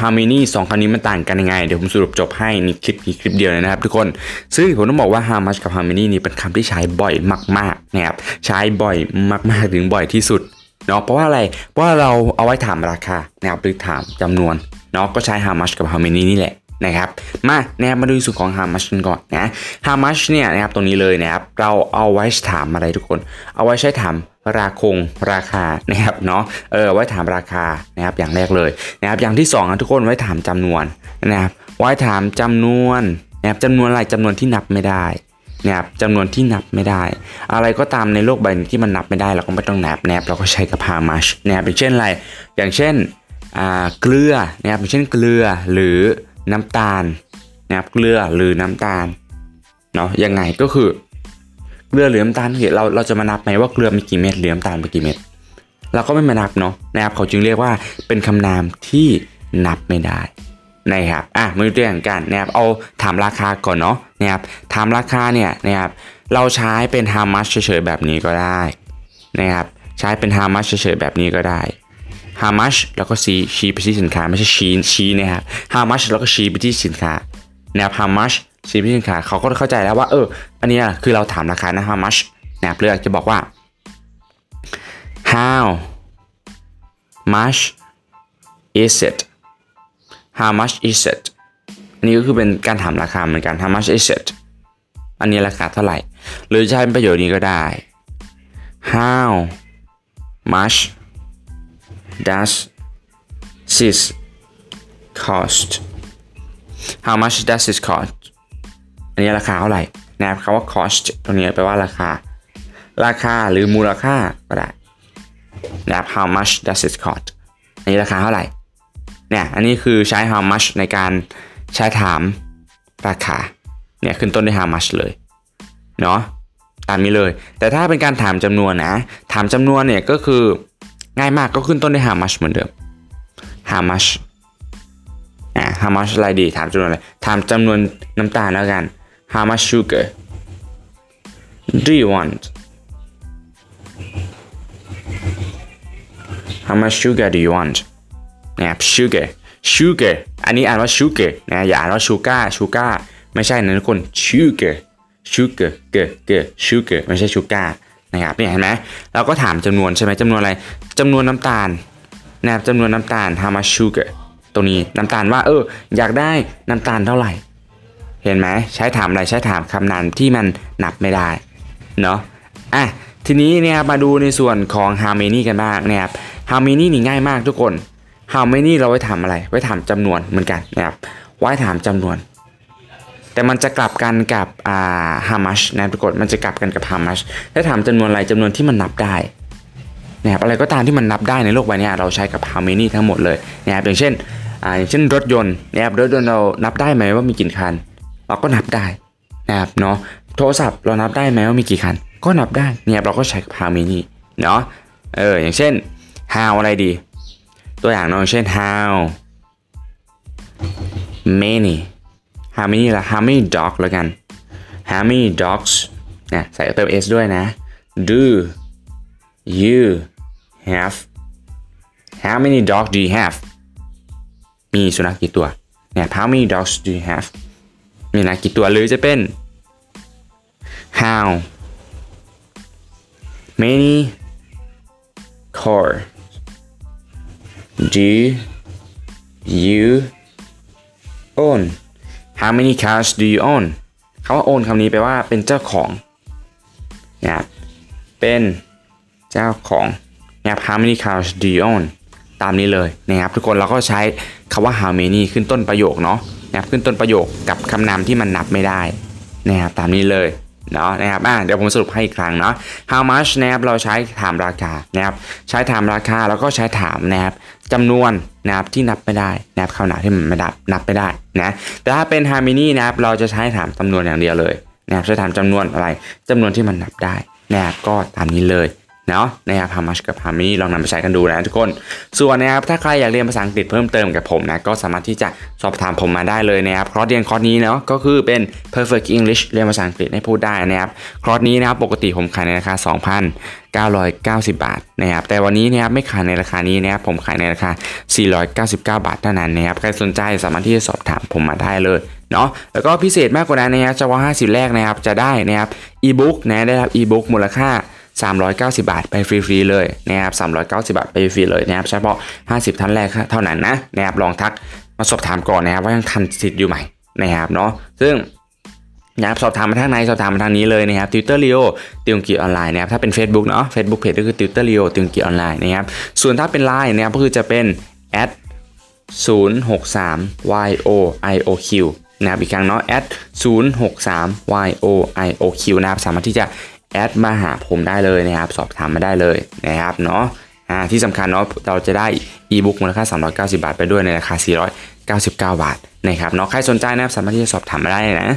how many สองคำนี้มันต่างกันยังไง เดี๋ยวผมสรุปจบให้ในคลิปนี้คลิปเดียวเลยนะครับทุกคน ซึ่งผมต้องบอกว่า how much กับ how many นี่เป็นคำที่ใช้บ่อยมากๆนะครับใช้บ่อยมากๆถึงบ่อยที่สุดเนาะเพราะว่าอะไรเพราะาเราเอาไว้ถามราคานะครับหรือถามจำนวนเนาะก็ใช้ how much กับ how many นี่แหละนะครับมานะครับมาดูส่วนของ how much กันก่อนนะ how much เนี่ยนะครับตรงนี้เลยนะครับเราเอาไว้ถามอะไรทุกคน เอาไว้ใช้ถาม ราคงราคานะครับเนาะเออไว้ถามราคานะครับอย่างแรกเลยนะครับอย่างที่สองนะทุกคนไว้ถามจำนวนนะครับไว้ถามจำนวนนะครับจำนวนอะไรจำนวนที่นับไม่ได้นะครับจำนวนที่นับไม่ได้ อะไรก็ตามในโลกใบนี้ที่มันนับไม่ได้เราก็ไม่ต้องนับนะครับเราก็ใช้กับ how much นะครับอย่างเช่นอะไร อย่างเช่นอ่าเกลือนะครับอย่างเช่นเกลือหรือน้ำตาลนะครับเกลือหรือน้ำตาลเนาะยังไงก็คือ เกลือเหรือน้ำตาลเเราเราจะมานับไหมว่าเกลือมีกี่เม็ดเหรือน้ำตาลมีกี่เม็ดเราก็ไม่มานับเนาะนะครับเขาจึงเรียกว่าเป็นคำนามที่นับไม่ได้นะครับอะมาดูตัวอย่างกันนะครับเอาถามราคาก่อนเนาะนะครับถามราคาเนี่ยนะครับเราใช้เป็น how much เฉยๆแบบนี้ก็ได้นะครับใช้เป็น how much เฉยๆแบบนี้ก็ได้ how much แล้วก็ชี้ชี้ไปที่สินค้าไม่ใช่ชี้ชี้นะครับ how much แล้วก็ชี้ไปที่สินค้านะครับ how much ชี้ไปที่สินค้าเขาก็เข้าใจแล้วว่า เออ อันนี้คือเราถามราคานะ how much นะครับเลือกจะบอกว่า how much is it how much is it อันนี้ก็คือเป็นการถามราคาเหมือนกัน how much is it อันนี้ราคาเท่าไหร่ หรือจะใช้เป็นประโยชน์นี้ก็ได้ how much does this cost how much does this cost อันนี้ราคาเท่าไหร่นะครับคำว่า cost ตรงนี้แปลว่าราคา ราคาหรือมูลค่าก็ได้นะครับ how much does it cost อันนี้ราคาเท่าไหร่เนี่ยอันนี้คือใช้ how much ในการใช้ถามราคาเนี่ยขึ้นต้นด้วย how much เลยเนาะตามนี้เลย แต่ถ้าเป็นการถามจำนวนนะ ถามจำนวนเนี่ยก็คือง่ายมากก็ขึ้นต้นด้วย how much เหมือนเดิม how much อ่า how much อะไรดี ถามจำนวนอะไรถามจำนวนน้ำตาลแล้วกัน how much sugar do you want how much sugar do you want นะครับ sugar sugar อันนี้อ่านว่า sugar นะอย่าอ่านว่า sugar sugar ไม่ใช่นะทุกคน sugar sugar เกเก sugar ไม่ใช่ sugar นะครับเนี่ยเห็นไหมเราก็ถามจำนวนใช่ไหมจำนวนอะไรจำนวนน้ำตาลนะครับจำนวนน้ำตาล how much sugar ตรงนี้น้ำตาลว่าเอออยากได้น้ำตาลเท่าไหร่ เห็นไหมใช้ถามอะไรใช้ถามคำนามที่มันนับไม่ได้เนาะอะทีนี้เนี่ยมาดูในส่วนของ how many กันบ้างนะครับ how many นี่ง่ายมากทุกคน how many เราไว้ถามอะไร ไว้ถามจำนวนเหมือนกันนะครับไว้ถามจำนวน แต่มันจะกลับกันกับอ่า how much นะทุกคนมันจะกลับกันกับ how much ถ้าถามจำนวนอะไรจำนวนที่มันนับได้นะครับอะไรก็ตามที่มันนับได้ในโลกใบนี้เราใช้กับ how many ทั้งหมดเลยนะครับอย่างเช่นอ่าอย่างเช่นรถยนต์นะครับรถยนต์เรานับได้ไหมว่ามีกี่คัน เราก็นับได้นะครับเนาะโทรศัพท์เรานับได้ไหมว่ามีกี่คัน ก็นับได้เนี่ยเราก็ใช้กับ how many เนาะเอออย่างเช่น how อะไรดี ตัวอย่างเนาะเช่น how many how many ละ how many dog แล้วกัน how many dogs เนี่ยใส่เติม s ด้วยนะ do you have how many dogs do you have มีสุนัขกี่ตัวเนี่ย how many dogs do you have มีนะกี่ตัวหรือจะเป็น how many car do you own how many cars do you own คำว่า own คำนี้แปลว่าเป็นเจ้าของนะครับเป็นเจ้าของนะครับ how many cars do you own ตามนี้เลยนะครับทุกคนเราก็ใช้คำว่า how many ขึ้นต้นประโยคเนาะ นะครับขึ้นต้นประโยคกับคำนามที่มันนับไม่ได้นะครับตามนี้เลยเนาะนะครับอะเดี๋ยวผมสรุปให้อีกครั้งเนาะ how much นะครับเราใช้ถามราคานะครับใช้ถามราคาแล้วก็ใช้ถามนะครับจำนวนนะครับที่นับไม่ได้นะครับคำนามที่มันไม่นับนับไม่ได้นะแต่ถ้าเป็น how many นะครับเราจะใช้ถามจำนวนอย่างเดียวเลยนะครับใช้ถามจำนวนอะไรจำนวนที่มันนับได้นะครับก็ตามนี้เลย เนาะนะครับ How much กับ Harmony ลองนำไปใช้กันดูนะทุกคน ส่วนนะครับถ้าใครอยากเรียนภาษาอังกฤษเพิ่มเติมกับผมนะก็สามารถที่จะสอบถามผมมาได้เลยนะครับคอร์สเรียนคอร์สนี้เนาะก็คือเป็น perfect English เรียนภาษาอังกฤษให้พูดได้นะครับคอร์สนี้นะครับปกติผมขายในราคา 2,990 บาทนะครับแต่วันนี้นะครับไม่ขายในราคานี้นะครับผมขายในราคา 499 บาทเท่านั้นนะครับใครสนใจสามารถที่จะสอบถามผมมาได้เลยเนาะแล้วก็พิเศษมากกว่านั้นนะครับเฉพาะ50 แรกนะครับจะได้นะครับอีบุ๊กนะได้รับอีบุ๊กมูลค่า 390 บาทไปฟรีๆเลยนะครับ390 บาทไปฟรีเลยนะครับเฉพาะ 50 ท่านแรกเท่านั้นนะนะครับลองทักมาสอบถามก่อนนะครับว่ายังทันสิทธิ์อยู่ไหมนะครับเนาะซึ่งนะครับสอบถามมาทางไหนสอบถามมาทางนี้เลยนะครับ Twitter Leo ติวกีออนไลน์นะครับถ้าเป็น Facebook เนาะ Facebook Page ก็คือ Twitter Leo ติวกีออนไลน์นะครับส่วนถ้าเป็น Line นะครับก็คือจะเป็น at 063 yoioq นะครับอีกครั้งเนาะ at 063 yoioq นะครับสามารถที่จะ แอดมาหาผมได้เลยนะครับ สอบถามมาได้เลยนะครับเนาะที่สำคัญเนาะเราจะได้อีบุ๊กมูลค่า 390 บาทไปด้วยในราคา 499 บาทนะครับเนาะใครสนใจนะครับสามารถที่จะสอบถามมาได้นะ